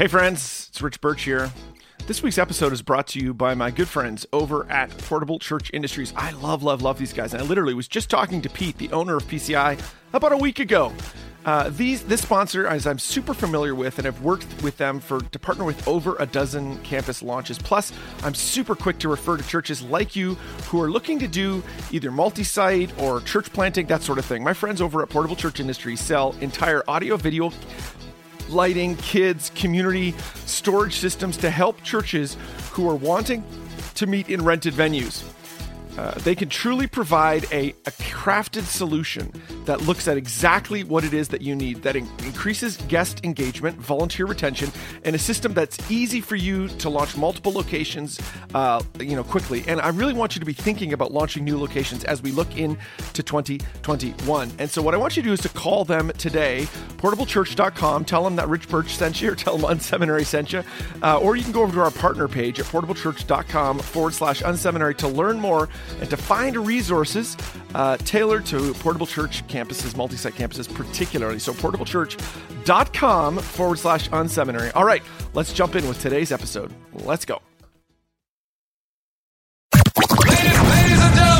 Hey, friends, it's Rich Birch here. This week's episode is brought to you by my good friends over at Portable Church Industries. I love, love, love these guys. And I literally was just talking to Pete, the owner of PCI, about a week ago. Uh, these this sponsor, as I'm super familiar with, and I've worked with them for to partner with over a dozen campus launches. Plus, I'm super quick to refer to churches like you who are looking to do either multi-site or church planting, that sort of thing. My friends over at Portable Church Industries sell entire audio, video, lighting, kids, community storage systems to help churches who are wanting to meet in rented venues. Uh, they can truly provide a, a, crafted solution that looks at exactly what it is that you need, that in- increases guest engagement, volunteer retention, and a system that's easy for you to launch multiple locations, uh, you know, quickly. And I really want you to be thinking about launching new locations as we look into 2021. And so, what I want you to do is to call them today, portablechurch.com. Tell them that Rich Birch sent you, or tell them Unseminary sent you, uh, or you can go over to our partner page at portablechurch.com forward slash unseminary to learn more and to find resources uh, tailored to Portable Church campuses, multi site campuses, particularly. So, portablechurch.com forward slash unseminary. All right, let's jump in with today's episode. Let's go.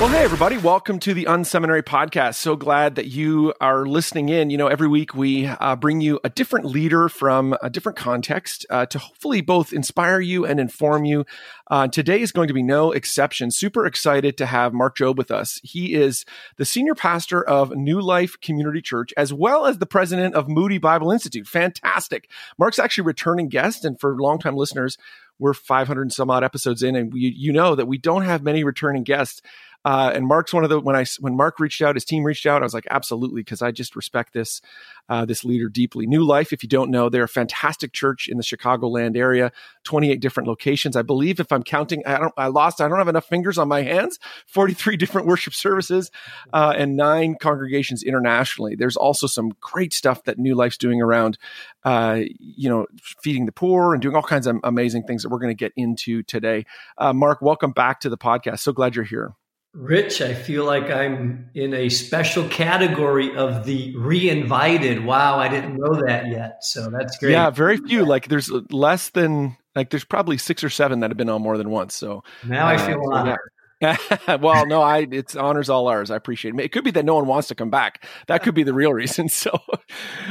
Well, hey, everybody. Welcome to the Unseminary Podcast. So glad that you are listening in. You know, every week we uh, bring you a different leader from a different context uh, to hopefully both inspire you and inform you. Uh, today is going to be no exception. Super excited to have Mark Jobe with us. He is the senior pastor of New Life Community Church, as well as the president of Moody Bible Institute. Fantastic. Mark's actually returning guest. And for longtime listeners, we're 500 and some odd episodes in, and we, you know that we don't have many returning guests. Uh, and Mark's one of the when I when Mark reached out, his team reached out. I was like, absolutely, because I just respect this uh, this leader deeply. New Life, if you don't know, they're a fantastic church in the Chicagoland area. Twenty eight different locations, I believe. If I'm counting, I don't. I lost. I don't have enough fingers on my hands. Forty three different worship services uh, and nine congregations internationally. There's also some great stuff that New Life's doing around, uh, you know, feeding the poor and doing all kinds of amazing things that we're going to get into today. Uh, Mark, welcome back to the podcast. So glad you're here. Rich, I feel like I'm in a special category of the re-invited. Wow, I didn't know that yet. So that's great. Yeah, very few. Like there's less than like there's probably six or seven that have been on more than once. So now uh, I feel honored. well, no, I it's honors all ours. I appreciate it. It could be that no one wants to come back. That could be the real reason. So,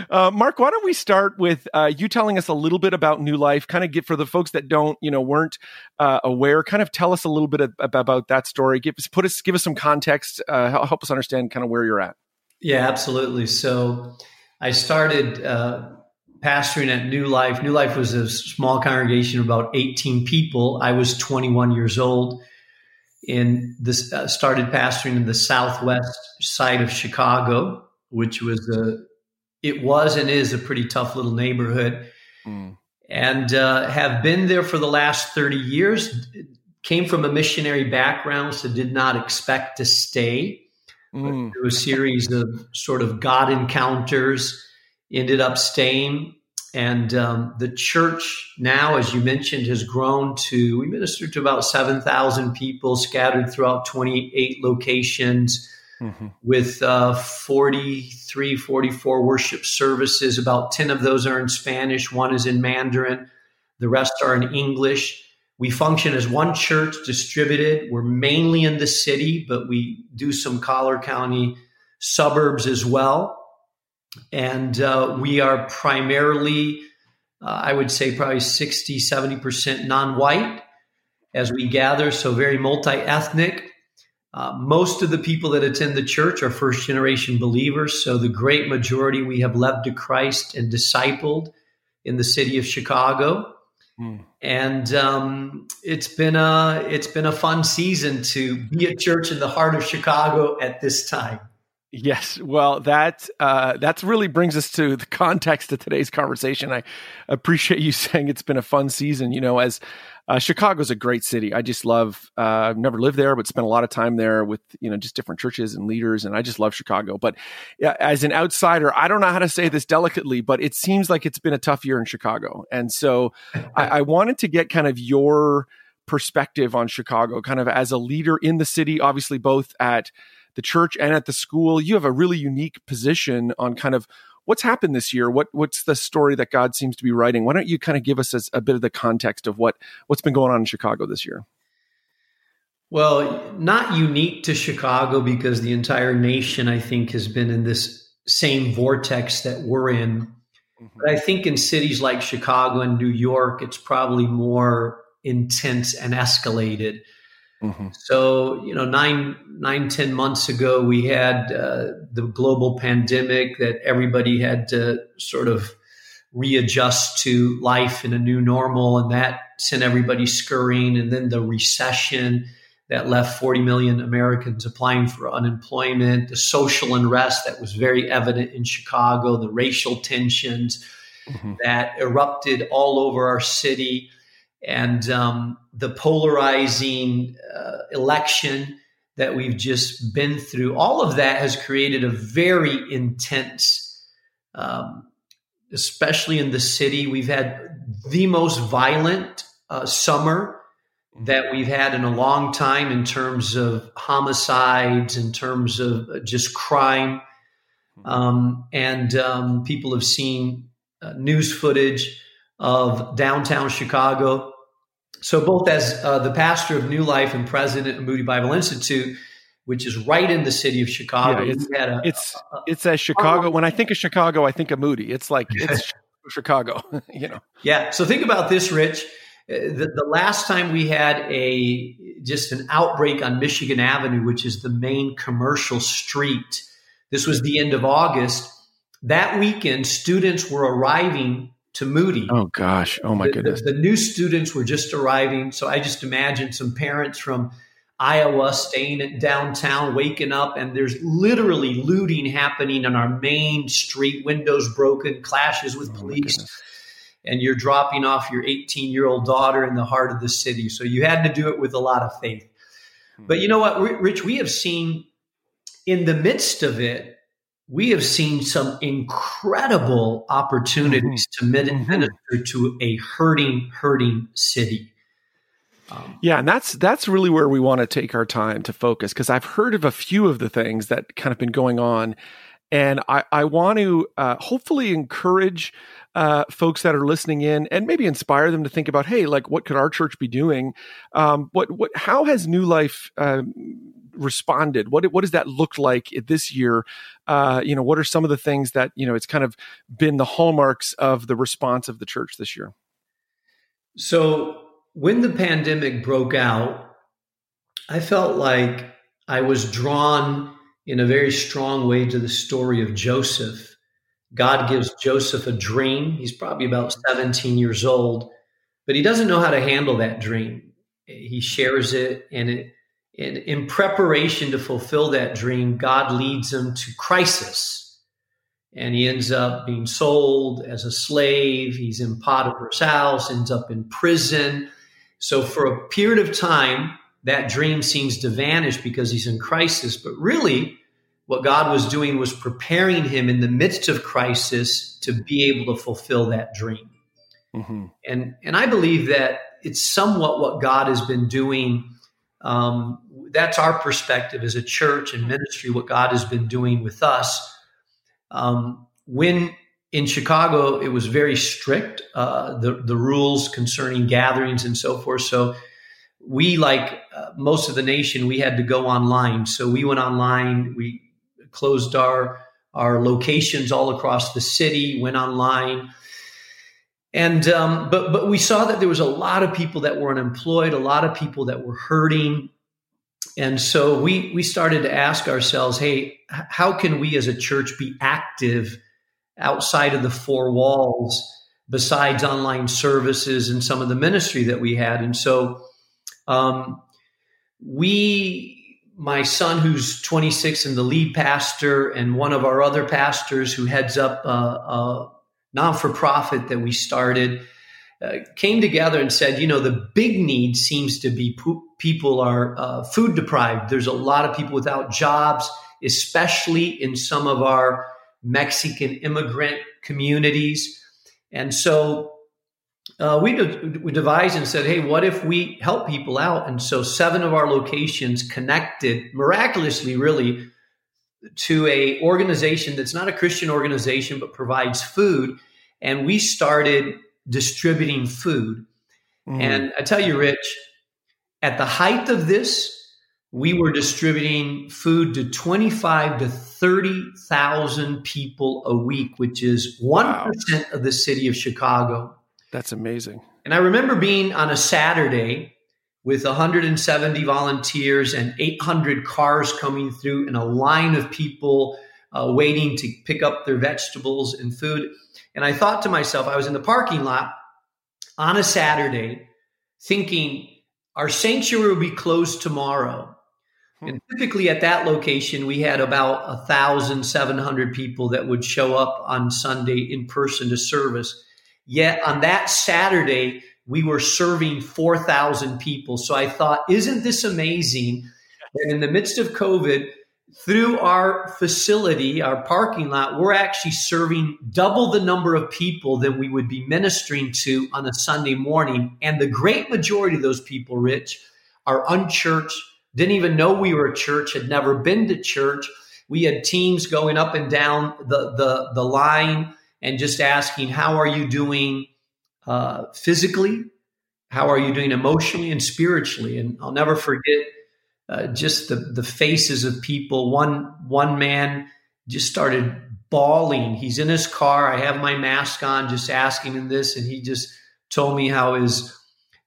uh, Mark, why don't we start with uh, you telling us a little bit about New Life? Kind of get for the folks that don't, you know, weren't uh, aware. Kind of tell us a little bit of, about that story. Give us put us give us some context. Uh, help us understand kind of where you're at. Yeah, absolutely. So, I started uh, pastoring at New Life. New Life was a small congregation of about 18 people. I was 21 years old in this uh, started pastoring in the southwest side of Chicago, which was a it was and is a pretty tough little neighborhood, mm. and uh, have been there for the last thirty years. Came from a missionary background, so did not expect to stay. Mm. Through a series of sort of God encounters, ended up staying and um, the church now, as you mentioned, has grown to, we minister to about 7,000 people scattered throughout 28 locations mm-hmm. with uh, 43, 44 worship services. About 10 of those are in Spanish, one is in Mandarin, the rest are in English. We function as one church distributed. We're mainly in the city, but we do some Collar County suburbs as well and uh, we are primarily, uh, I would say, probably 60, 70% non white as we gather, so very multi ethnic. Uh, most of the people that attend the church are first generation believers. So the great majority we have led to Christ and discipled in the city of Chicago. Mm. And um, it's been a it's been a fun season to be a church in the heart of Chicago at this time. Yes, well, that uh, that really brings us to the context of today's conversation. I appreciate you saying it's been a fun season. You know, as uh, Chicago's a great city. I just love. Uh, I've never lived there, but spent a lot of time there with you know just different churches and leaders, and I just love Chicago. But as an outsider, I don't know how to say this delicately, but it seems like it's been a tough year in Chicago, and so I, I wanted to get kind of your perspective on Chicago, kind of as a leader in the city, obviously both at the church and at the school. You have a really unique position on kind of what's happened this year. What what's the story that God seems to be writing? Why don't you kind of give us a, a bit of the context of what what's been going on in Chicago this year? Well, not unique to Chicago because the entire nation, I think, has been in this same vortex that we're in. Mm-hmm. But I think in cities like Chicago and New York, it's probably more intense and escalated. Mm-hmm. So, you know, nine, nine, ten months ago, we had uh, the global pandemic that everybody had to sort of readjust to life in a new normal, and that sent everybody scurrying. And then the recession that left 40 million Americans applying for unemployment, the social unrest that was very evident in Chicago, the racial tensions mm-hmm. that erupted all over our city and um, the polarizing uh, election that we've just been through, all of that has created a very intense, um, especially in the city. We've had the most violent uh, summer that we've had in a long time in terms of homicides, in terms of uh, just crime. Um, and um, people have seen uh, news footage of downtown Chicago. So, both as uh, the pastor of New Life and president of Moody Bible Institute, which is right in the city of Chicago, yeah, it's a, it's, a, it's as Chicago. When I think of Chicago, I think of Moody. It's like it's Chicago, you know. Yeah. So think about this, Rich. Uh, the, the last time we had a just an outbreak on Michigan Avenue, which is the main commercial street, this was the end of August. That weekend, students were arriving to Moody. Oh gosh! Oh my the, goodness! The, the, new students were just arriving, so I just imagine some parents from Iowa staying at downtown, waking up, and there's literally looting happening on our main street. Windows broken, clashes with oh police, and you're dropping off your 18 year old daughter in the heart of the city. So you had to do it with a lot of faith. Hmm. But you know what, Rich? We have seen in the midst of it we have seen some incredible opportunities mm-hmm. to mm-hmm. minister to a hurting, hurting city. Um, yeah, and that's that's really where we want to take our time to focus because I've heard of a few of the things that kind of been going on, and I, I want to uh, hopefully encourage uh, folks that are listening in and maybe inspire them to think about, hey, like what could our church be doing? Um, what what how has New Life um, responded? What what does that look like this year? Uh, you know, what are some of the things that you know it's kind of been the hallmarks of the response of the church this year? So when the pandemic broke out, I felt like I was drawn in a very strong way to the story of Joseph. God gives Joseph a dream. He's probably about 17 years old, but he doesn't know how to handle that dream. He shares it, and it in, in preparation to fulfill that dream, God leads him to crisis. And he ends up being sold as a slave. He's in Potiphar's house, ends up in prison. So for a period of time, that dream seems to vanish because he's in crisis. But really, what God was doing was preparing him in the midst of crisis to be able to fulfill that dream. Mm-hmm. And, and I believe that it's somewhat what God has been doing um, that's our perspective as a church and ministry, what God has been doing with us. Um, when in Chicago, it was very strict, uh, the, the rules concerning gatherings and so forth. So we, like uh, most of the nation, we had to go online. So we went online, we closed our, our locations all across the city, went online. And um, but but we saw that there was a lot of people that were unemployed, a lot of people that were hurting, and so we we started to ask ourselves, hey, how can we as a church be active outside of the four walls besides online services and some of the ministry that we had? And so um, we my son, who's 26 and the lead pastor, and one of our other pastors who heads up a, a non for profit that we started, uh, came together and said, you know, the big need seems to be po- people are uh, food deprived. There's a lot of people without jobs, especially in some of our Mexican immigrant communities. And so uh, we, we devised and said, hey, what if we help people out? And so seven of our locations connected miraculously, really, to a organization that's not a Christian organization but provides food. And we started distributing food. Mm. And I tell you, Rich, at the height of this, we were distributing food to 25 to 30,000 people a week, which is 1% wow. of the city of Chicago. That's amazing. And I remember being on a Saturday with 170 volunteers and 800 cars coming through and a line of people uh, waiting to pick up their vegetables and food. And I thought to myself, I was in the parking lot on a Saturday thinking, our sanctuary will be closed tomorrow. Hmm. And typically at that location, we had about 1,700 people that would show up on Sunday in person to service. Yet on that Saturday, we were serving 4,000 people. So I thought, isn't this amazing that in the midst of COVID, through our facility, our parking lot, we're actually serving double the number of people that we would be ministering to on a Sunday morning. And the great majority of those people, Rich, are unchurched, didn't even know we were a church, had never been to church. We had teams going up and down the, the, the line and just asking, How are you doing uh, physically? How are you doing emotionally and spiritually? And I'll never forget uh, just the, the faces of people. One, one man just started bawling. He's in his car. I have my mask on, just asking him this. And he just told me how his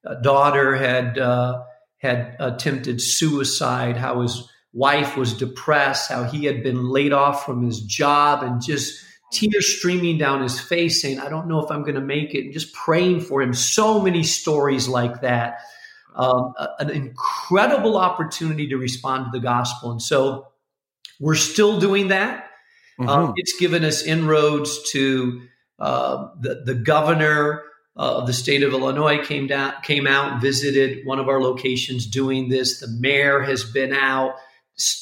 uh, daughter had, uh, had attempted suicide, how his wife was depressed, how he had been laid off from his job, and just tears streaming down his face, saying, I don't know if I'm going to make it, and just praying for him. So many stories like that um, an incredible opportunity to respond to the gospel. And so we're still doing that. Um, mm-hmm. Um, it's given us inroads to uh, the, the governor uh, of the state of Illinois came down, came out and visited one of our locations doing this. The mayor has been out.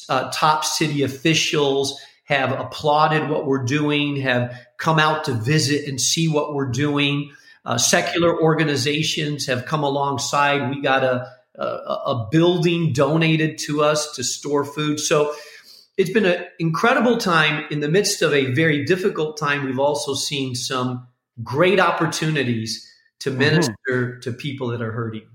Uh, top city officials have applauded what we're doing, have come out to visit and see what we're doing. Uh, secular organizations have come alongside. We got a, a, a building donated to us to store food. So it's been an incredible time in the midst of a very difficult time. We've also seen some great opportunities to mm-hmm. minister mm-hmm. to people that are hurting.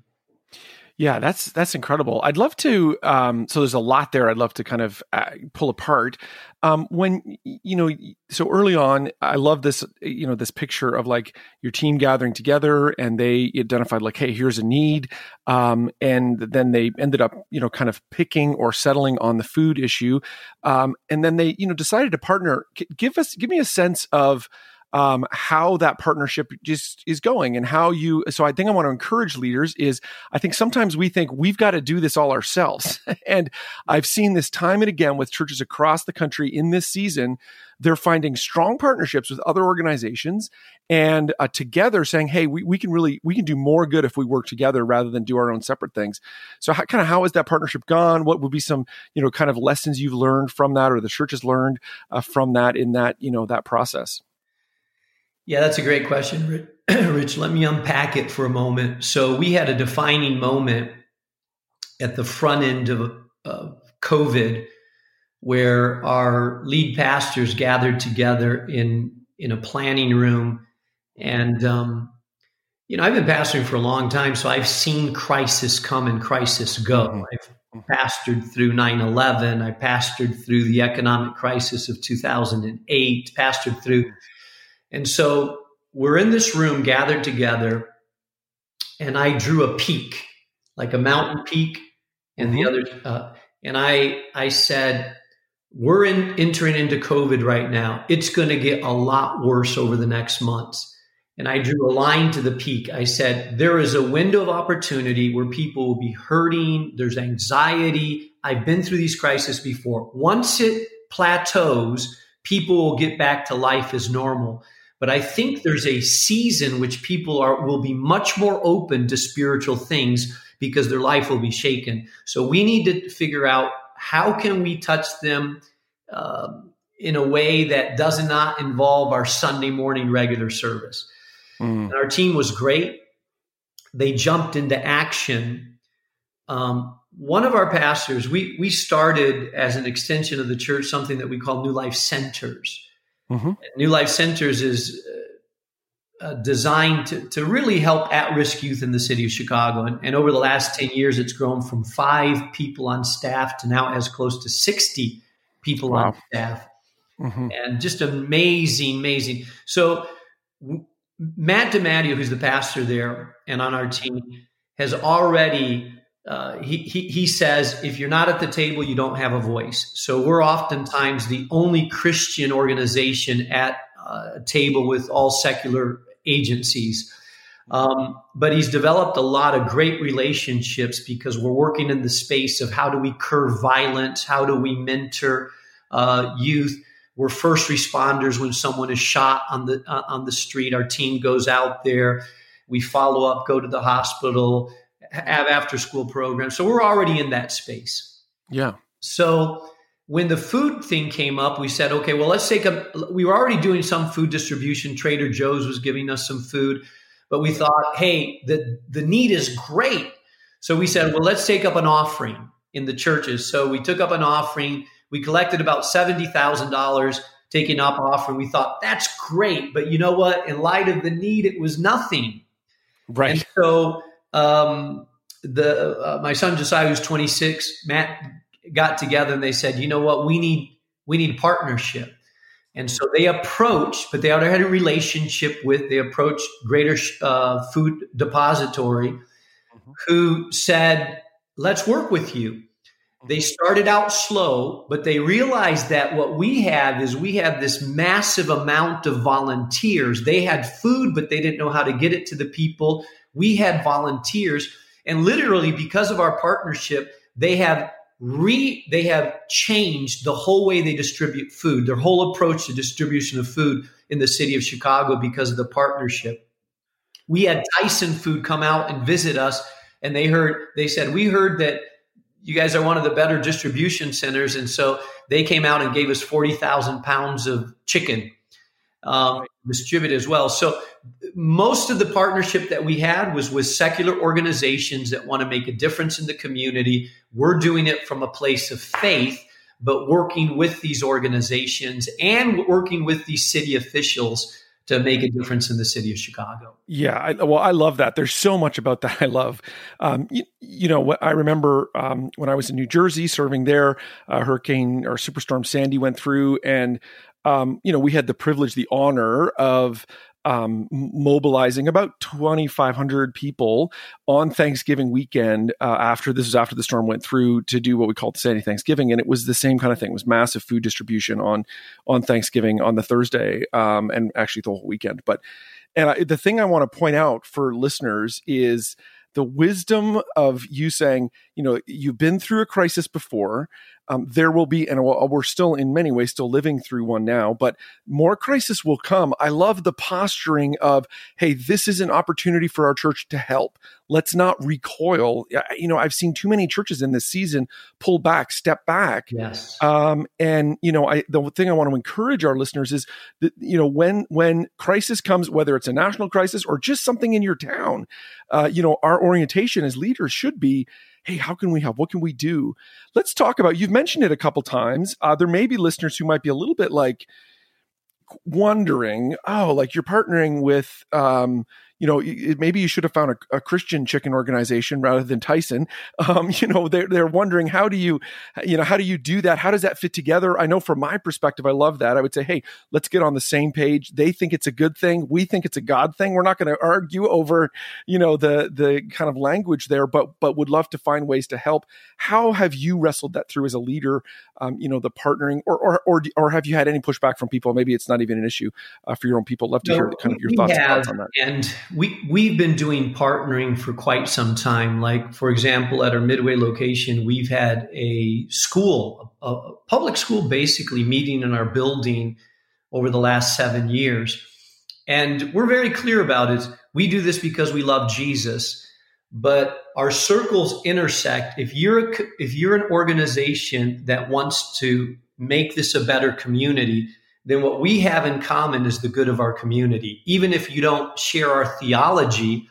Yeah, that's that's incredible. I'd love to. Um, so there's a lot there. I'd love to kind of uh, pull apart. Um, when you know, so early on, I love this. You know, this picture of like your team gathering together, and they identified like, hey, here's a need, um, and then they ended up, you know, kind of picking or settling on the food issue, um, and then they, you know, decided to partner. give us, give me a sense of um, how that partnership just is going and how you so i think i want to encourage leaders is i think sometimes we think we've got to do this all ourselves. And i've seen this time and again with churches across the country in this season they're finding strong partnerships with other organizations and uh, together saying hey we, we can really we can do more good if we work together rather than do our own separate things. So how, kind of how has that partnership gone? What would be some you know kind of lessons you've learned from that or the church has learned uh, from that in that you know that process yeah, that's a great question, Rich. Let me unpack it for a moment. So, we had a defining moment at the front end of uh, COVID where our lead pastors gathered together in, in a planning room. And, um, you know, I've been pastoring for a long time, so I've seen crisis come and crisis go. Mm-hmm. I've pastored through 9 11, I pastored through the economic crisis of 2008, pastored through and so we're in this room gathered together, and I drew a peak, like a mountain peak, and mm-hmm. the other, uh, and I I said, we're in, entering into COVID right now. It's going to get a lot worse over the next months. And I drew a line to the peak. I said, there is a window of opportunity where people will be hurting. There's anxiety. I've been through these crises before. Once it plateaus, people will get back to life as normal. But I think there's a season which people are will be much more open to spiritual things because their life will be shaken. So we need to figure out how can we touch them uh, in a way that does not involve our Sunday morning regular service. Mm. our team was great. They jumped into action. Um, one of our pastors, we we started as an extension of the church something that we call New Life Centers. Mm-hmm. New Life Centers is uh, uh, designed to, to really help at risk youth in the city of Chicago. And, and, over the last 10 years, it's grown from five people on staff to now as close to 60 people wow. on staff. Mm-hmm. And just amazing, amazing. So, w- Matt DeMateo, who's the pastor there and on our team, has already uh, he, he, he says, if you're not at the table, you don't have a voice. So we're oftentimes the only Christian organization at uh, a table with all secular agencies. Um, but he's developed a lot of great relationships because we're working in the space of how do we curb violence? How do we mentor uh, youth? We're first responders when someone is shot on the uh, on the street. Our team goes out there. We follow up, go to the hospital have after school programs. So we're already in that space. Yeah. So when the food thing came up, we said, okay, well, let's take a, we were already doing some food distribution. Trader Joe's was giving us some food, but we thought, hey, the, the need is great. So we said, well, let's take up an offering in the churches. So we took up an offering. We collected about $70,000 taking up offering. We thought that's great. But you know what? In light of the need, it was nothing. Right. And so um, the uh, my son Josiah, who's 26, Matt got together and they said, you know what, we need we need partnership. And so they approached, but they already had a relationship with. They approached Greater uh, Food Depository, mm-hmm. who said, "Let's work with you." Mm-hmm. They started out slow, but they realized that what we have is we have this massive amount of volunteers. They had food, but they didn't know how to get it to the people. We had volunteers, and literally because of our partnership, they have re they have changed the whole way they distribute food, their whole approach to distribution of food in the city of Chicago because of the partnership. We had Tyson Food come out and visit us, and they heard they said we heard that you guys are one of the better distribution centers, and so they came out and gave us forty thousand pounds of chicken um, distribute as well. So most of the partnership that we had was with secular organizations that want to make a difference in the community. We're doing it from a place of faith, but working with these organizations and working with these city officials to make a difference in the city of Chicago. Yeah, I, well, I love that. There's so much about that I love. Um, you, you, know, I remember um, when I was in New Jersey serving there, uh, Hurricane or Superstorm Sandy went through, and um, you know, we had the privilege, the honor of um, mobilizing about 2,500 people on Thanksgiving weekend uh, after this was after the storm went through to do what we called the Sandy Thanksgiving, and it was the same kind of thing. It was massive food distribution on on Thanksgiving on the Thursday, um, and actually the whole weekend. But and I, the thing I want to point out for listeners is the wisdom of you saying, you know, you've been through a crisis before um, there will be, and we're still in many ways still living through one now, but more crisis will come. I love the posturing of, hey, this is an opportunity for our church to help. Let's not recoil. You know, I've seen too many churches in this season pull back, step back. Yes. Um, and you know, I the thing I want to encourage our listeners is that you know when when crisis comes, whether it's a national crisis or just something in your town, uh, you know, our orientation as leaders should be hey, how can we help? What can we do? Let's talk about, you've mentioned it a couple times. Uh, there may be listeners who might be a little bit like, wondering, oh, like you're partnering with, um, you know, maybe you should have found a, a Christian chicken organization rather than Tyson. Um, you know, they're they're wondering how do you, you know, how do you do that? How does that fit together? I know from my perspective, I love that. I would say, hey, let's get on the same page. They think it's a good thing. We think it's a God thing. We're not going to argue over, you know, the the kind of language there, but but would love to find ways to help. How have you wrestled that through as a leader? Um, you know, the partnering, or or or or have you had any pushback from people? Maybe it's not even an issue uh, for your own people. Love to hear kind of your thoughts, have, thoughts, on that. And we we've been doing partnering for quite some time. Like for example, at our Midway location, we've had a school, a, a public school, basically meeting in our building over the last seven years, and we're very clear about it. We do this because we love Jesus but our circles intersect. If you're a, if you're an organization that wants to make this a better community then what we have in common is the good of our community. Even if you don't share our theology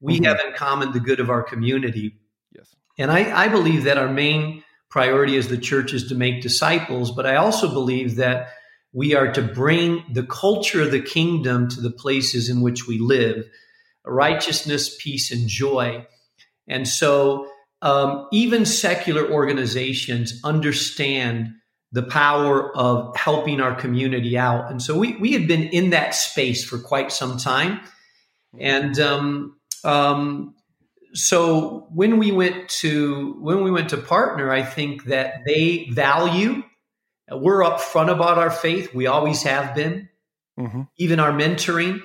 we mm-hmm. have in common the good of our community. Yes. And I, I believe that our main priority as the church is to make disciples but i also believe that we are to bring the culture of the kingdom to the places in which we live righteousness, peace, and joy. And so, um, even secular organizations understand the power of helping our community out. And so, we, we had been in that space for quite some time. And um, um, so, when we went to when we went to partner, I think that they value. We're upfront about our faith. We always have been. Mm-hmm. Even our mentoring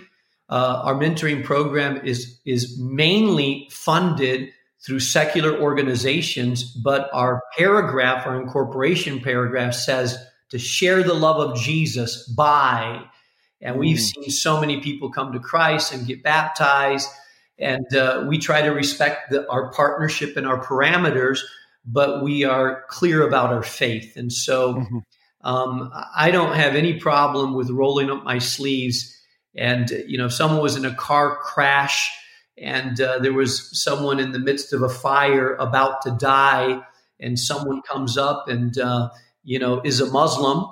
uh, our mentoring program is is mainly funded through secular organizations, but our paragraph, our incorporation paragraph says to share the love of Jesus by. And we've mm. seen so many people come to Christ and get baptized. And uh, we try to respect the, our partnership and our parameters, but we are clear about our faith. And so mm-hmm. um, I don't have any problem with rolling up my sleeves and you know, someone was in a car crash and uh, there was someone in the midst of a fire about to die, and someone comes up and uh, you know is a Muslim,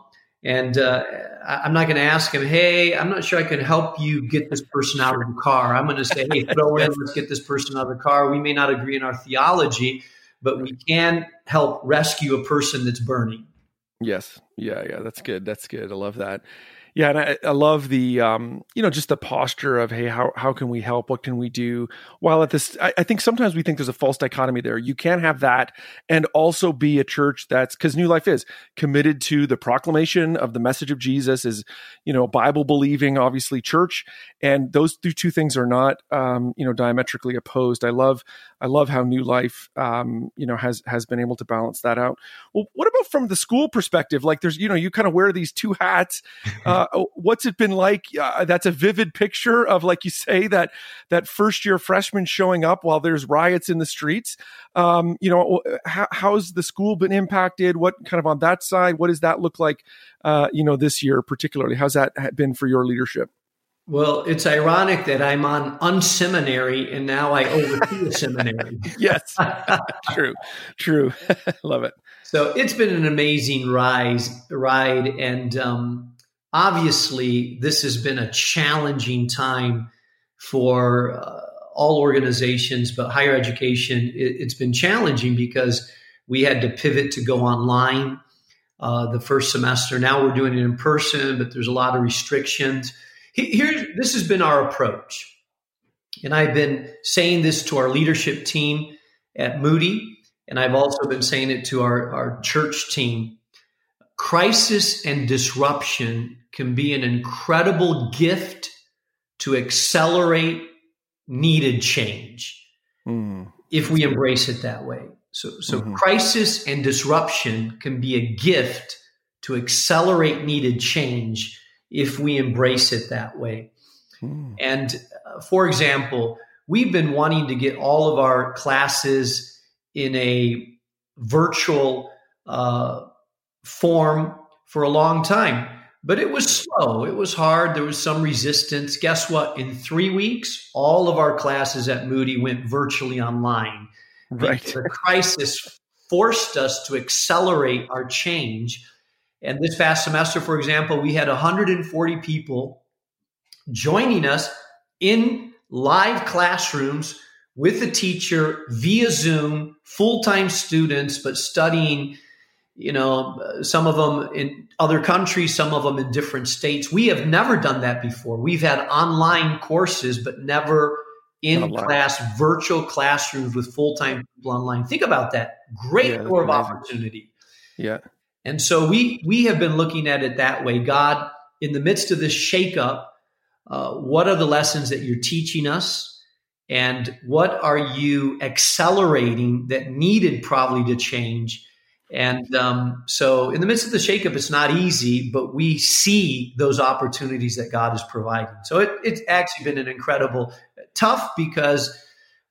and uh, I'm not going to ask him, "Hey, I'm not sure I can help you get this person out of the car." I'm going to say, "Hey, throw in, let's get this person out of the car." We may not agree in our theology, but we can help rescue a person that's burning. Yes, yeah, yeah, that's good. That's good. I love that. Yeah, and I, I love the um, you know just the posture of hey, how how can we help? What can we do? While at this, I, I think sometimes we think there's a false dichotomy there. You can't have that and also be a church that's because New Life is committed to the proclamation of the message of Jesus, is you know Bible believing, obviously church, and those two things are not um, you know diametrically opposed. I love I love how New Life um, you know has has been able to balance that out. Well, what about from the school perspective? Like there's you know you kind of wear these two hats. Uh, uh, what's it been like? Uh, that's a vivid picture of, like you say, that that first year freshman showing up while there's riots in the streets. Um, you know, how, how's the school been impacted? What kind of on that side? What does that look like? Uh, you know, this year particularly, how's that been for your leadership? Well, it's ironic that I'm on unseminary and now I oversee a seminary. yes, true, true. Love it. So it's been an amazing rise ride, and um, obviously, this has been a challenging time for uh, all organizations, but higher education, it, has been challenging because we had to pivot to go online uh, the first semester. Now we're doing it in person, but there's a lot of restrictions. Here, this has been our approach. And I've been saying this to our leadership team at Moody, and I've also been saying it to our, our church team crisis and disruption can be an incredible gift to accelerate needed change mm. if we embrace it that way. So, so mm-hmm. crisis and disruption can be a gift to accelerate needed change if we embrace it that way. Mm. And uh, for example, we've been wanting to get all of our classes in a virtual uh, form for a long time. But it was slow. It was hard. There was some resistance. Guess what? In three weeks, all of our classes at Moody went virtually online. Right. The, the crisis forced us to accelerate our change. And this past semester, for example, we had 140 people joining us in live classrooms with a teacher via Zoom, full time students, but studying you know, some of them in other countries, some of them in different states. We have never done that before. We've had online courses, but never in class virtual classrooms with full time people online. Think about that. Great yeah, door of opportunity. Yeah. And so we we have been looking at it that way. God in the midst of this shakeup, uh, what are the lessons that you're teaching us? And what are you accelerating that needed probably to change? And um, so, in the midst of the shakeup, it's not easy, but we see those opportunities that God is providing. So, it, it's actually been an incredible, tough because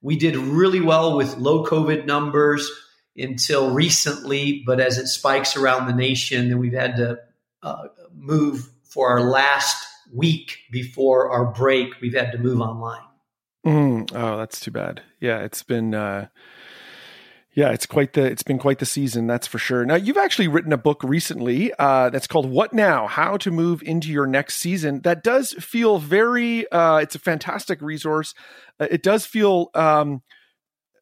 we did really well with low COVID numbers until recently, but as it spikes around the nation, then we've had to uh, move for our last week before our break. We've had to move online. Mm, oh, that's too bad. Yeah, it's been. Uh, yeah, it's quite the it's been quite the season, that's for sure. Now you've actually written a book recently uh, that's called "What Now: How to Move into Your Next Season." That does feel very. Uh, it's a fantastic resource. Uh, it does feel um,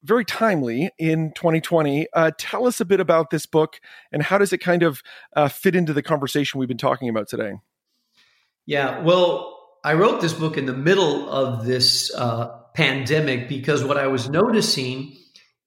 very timely in 2020. Uh, tell us a bit about this book and how does it kind of uh, fit into the conversation we've been talking about today? Yeah, well, I wrote this book in the middle of this uh, pandemic because what I was noticing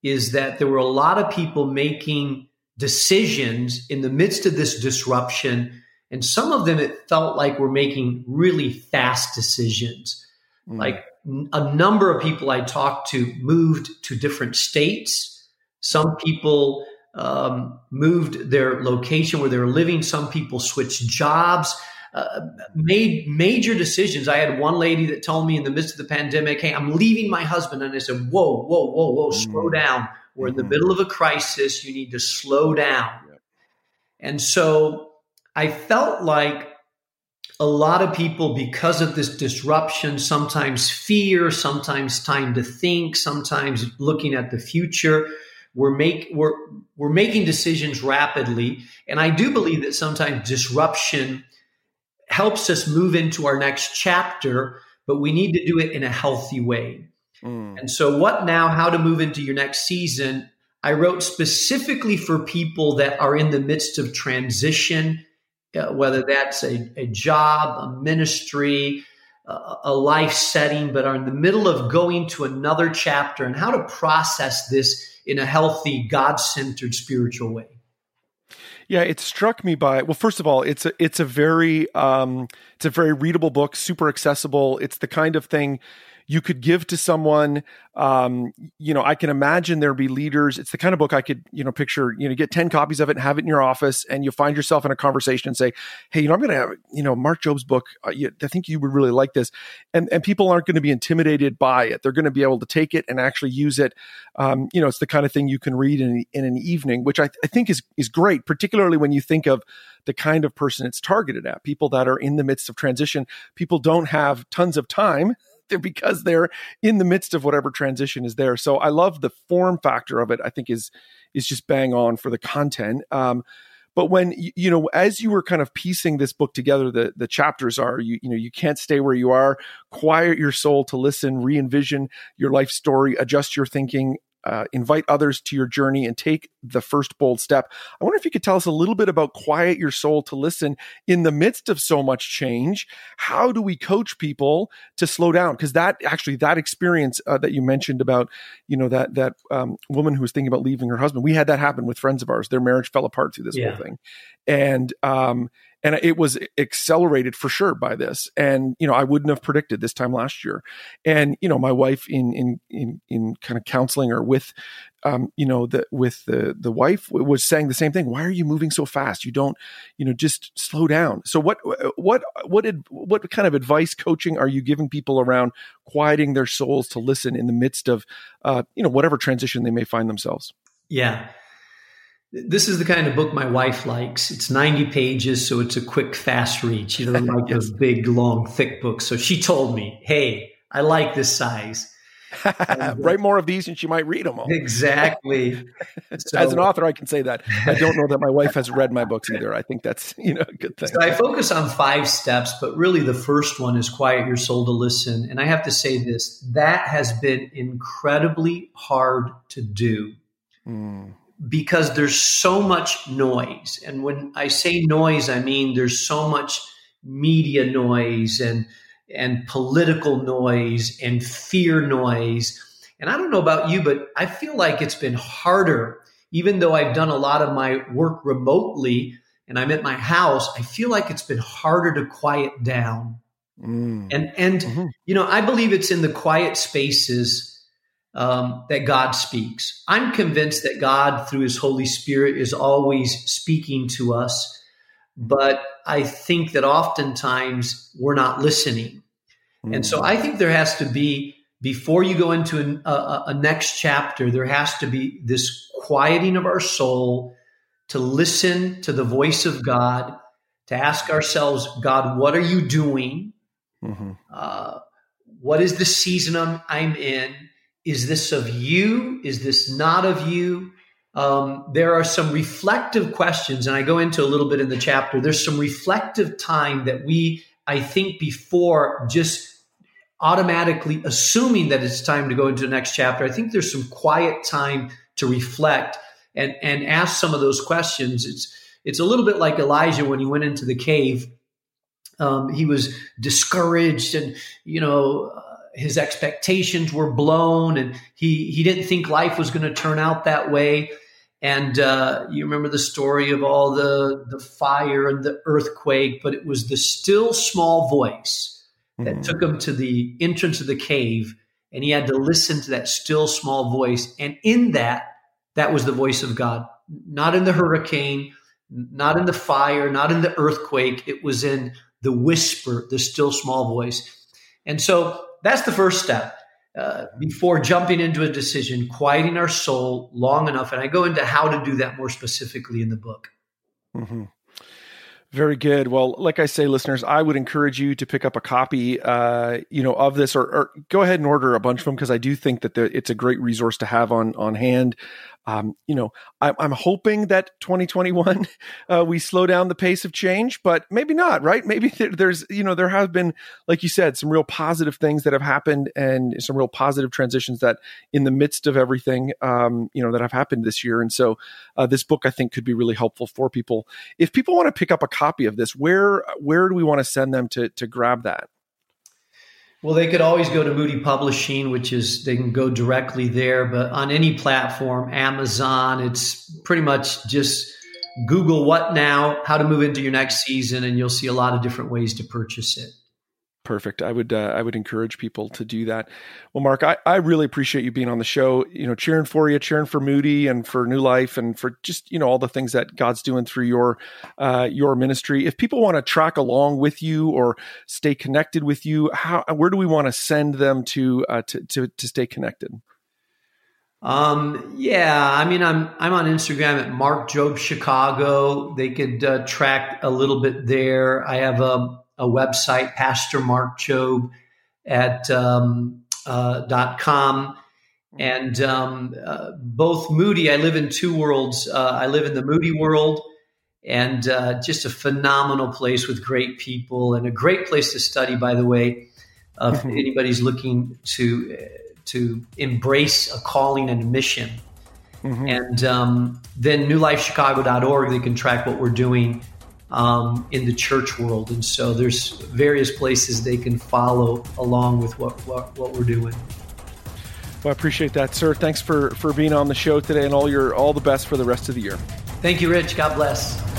is that there were a lot of people making decisions in the midst of this disruption. And some of them, it felt like were making really fast decisions. Mm. Like a number of people I talked to moved to different states. Some people um, moved their location where they were living. Some people switched jobs, uh, made major decisions. I had one lady that told me in the midst of the pandemic, Hey, I'm leaving my husband. And I said, Whoa, whoa, whoa, whoa, mm-hmm. slow down. We're mm-hmm. in the middle of a crisis. You need to slow down. And so I felt like a lot of people, because of this disruption, sometimes fear, sometimes time to think, sometimes looking at the future, we're make we're we're making decisions rapidly. And I do believe that sometimes disruption helps us move into our next chapter, but we need to do it in a healthy way. Mm. And so, what now? How to move into your next season? I wrote specifically for people that are in the midst of transition uh, whether that's a, a job, a ministry, uh, a life setting, but are in the middle of going to another chapter and how to process this in a healthy, God centered spiritual way. Yeah, it struck me by well, first of all, it's a it's a very um, it's a very readable book, super accessible. It's the kind of thing you could give to someone. Um, you know, I can imagine there'd be leaders. It's the kind of book I could, you know, picture, you know, get 10 copies of it and have it in your office and you'll find yourself in a conversation and say, Hey, you know, I'm going to have, you know, Mark Jobe's book. Uh, I think you would really like this. And, and people aren't going to be intimidated by it. They're going to be able to take it and actually use it. Um, you know, it's the kind of thing you can read in, in an evening, which I, I think is, is great, particularly when you think of the kind of person it's targeted at people that are in the midst of transition. People don't have tons of time because they're in the midst of whatever transition is there. So I love the form factor of it. I think is is just bang on for the content. Um, but when you know, as you were kind of piecing this book together, the the chapters are you you know you can't stay where you are. Quiet your soul to listen, re envision your life story, adjust your thinking, uh, invite others to your journey and take the first bold step. I wonder if you could tell us a little bit about quiet your soul to listen in the midst of so much change. How do we coach people to slow down? Because that actually that experience uh, that you mentioned about you know that that um, woman who was thinking about leaving her husband, we had that happen with friends of ours. Their marriage fell apart through this yeah. whole thing, and um, and it was accelerated for sure by this. And you know i wouldn't have predicted this time last year. And you know my wife in in in, in kind of counseling or with um, you know the with the the wife was saying the same thing. Why are you moving so fast? You don't you know just slow down. So what what what did what kind of advice coaching are you giving people around quieting their souls to listen in the midst of uh, you know whatever transition they may find themselves? Yeah this is the kind of book my wife likes. It's 90 pages, so it's a quick, fast read. She doesn't like yes. those big, long, thick books. So she told me, hey, I like this size. And, Write more of these and she might read them all. Exactly. So, As an author, I can say that. I don't know that my wife has read my books either. I think that's you know a good thing. So I focus on five steps, but really the first one is quiet your soul to listen. And I have to say this, that has been incredibly hard to do. Mm because there's so much noise. And when I say noise, I mean there's so much media noise and and political noise and fear noise. And I don't know about you, but I feel like it's been harder, even though I've done a lot of my work remotely. and I'm at my house, I feel like it's been harder to quiet down. Mm. And and mm-hmm. you know, I believe it's in the quiet spaces um, that God speaks. I'm convinced that God, through His Holy Spirit, is always speaking to us, but I think that oftentimes we're not listening. Mm. And so I think there has to be before you go into an, a, a next chapter, there has to be this quieting of our soul to listen to the voice of God, to ask ourselves, God, what are you doing? Mm-hmm. Uh, what is the season I'm, I'm, in? Is this of you? Is this not of you? Um, there are some reflective questions, and I go into a little bit in the chapter. There's some reflective time that we, I think, before just automatically assuming that it's time to go into the next chapter. I think there's some quiet time to reflect and and ask some of those questions. It's it's a little bit like Elijah when he went into the cave. Um, he was discouraged, and you know his expectations were blown, and he he didn't think life was going to turn out that way. And uh, you remember the story of all the the fire and the earthquake, but it was the still small voice that mm-hmm. took him to the entrance of the cave and he had to listen to that still small voice and in that that was the voice of god not in the hurricane not in the fire not in the earthquake it was in the whisper the still small voice and so that's the first step uh, before jumping into a decision quieting our soul long enough and i go into how to do that more specifically in the book mm-hmm. Very good. Well, like I say, listeners, I would encourage you to pick up a copy, uh, you know, of this, or, or, go ahead and order a bunch of them because I do think that the, it's a great resource to have on on hand um, you know, I, am hoping that 2021 uh, we slow down the pace of change, but maybe not, right? Maybe there, there's, you know, there have been, like you said, some real positive things that have happened and some real positive transitions that in the midst of everything, um, you know, that have happened this year. And so uh, this book, I think, could be really helpful for people. If people want to pick up a copy of this, where where do we want to send them to to grab that? Well, they could always go to Moody Publishing, which is they can go directly there. But on any platform, Amazon, it's pretty much just Google what now, how to move into your next season, and you'll see a lot of different ways to purchase it. Perfect. I would uh, I would encourage people to do that. Well, Mark, I, I really appreciate you being on the show. You know, cheering for you, cheering for Moody and for New Life, and for just you know all the things that God's doing through your uh, your ministry. If people want to track along with you or stay connected with you, how where do we want to send them to uh, to, to to stay connected? Um, yeah, I mean, I'm I'm on Instagram at Mark Jobe Chicago. They could uh, track a little bit there. I have a a website, Pastor Mark Jobe at um, uh, dot com. And um, uh, both Moody, I live in two worlds. Uh, I live in the Moody world, and uh, just a phenomenal place with great people, and a great place to study. By the way, if mm-hmm. anybody's looking to to embrace a calling and a mission, mm-hmm. and um, then NewLifeChicago.org, they can track what we're doing um, in the church world. And so there's various places they can follow along with what, what, what we're doing. Well, I appreciate that, sir. Thanks for, for being on the show today and all your all the best for the rest of the year. Thank you, Rich. God bless.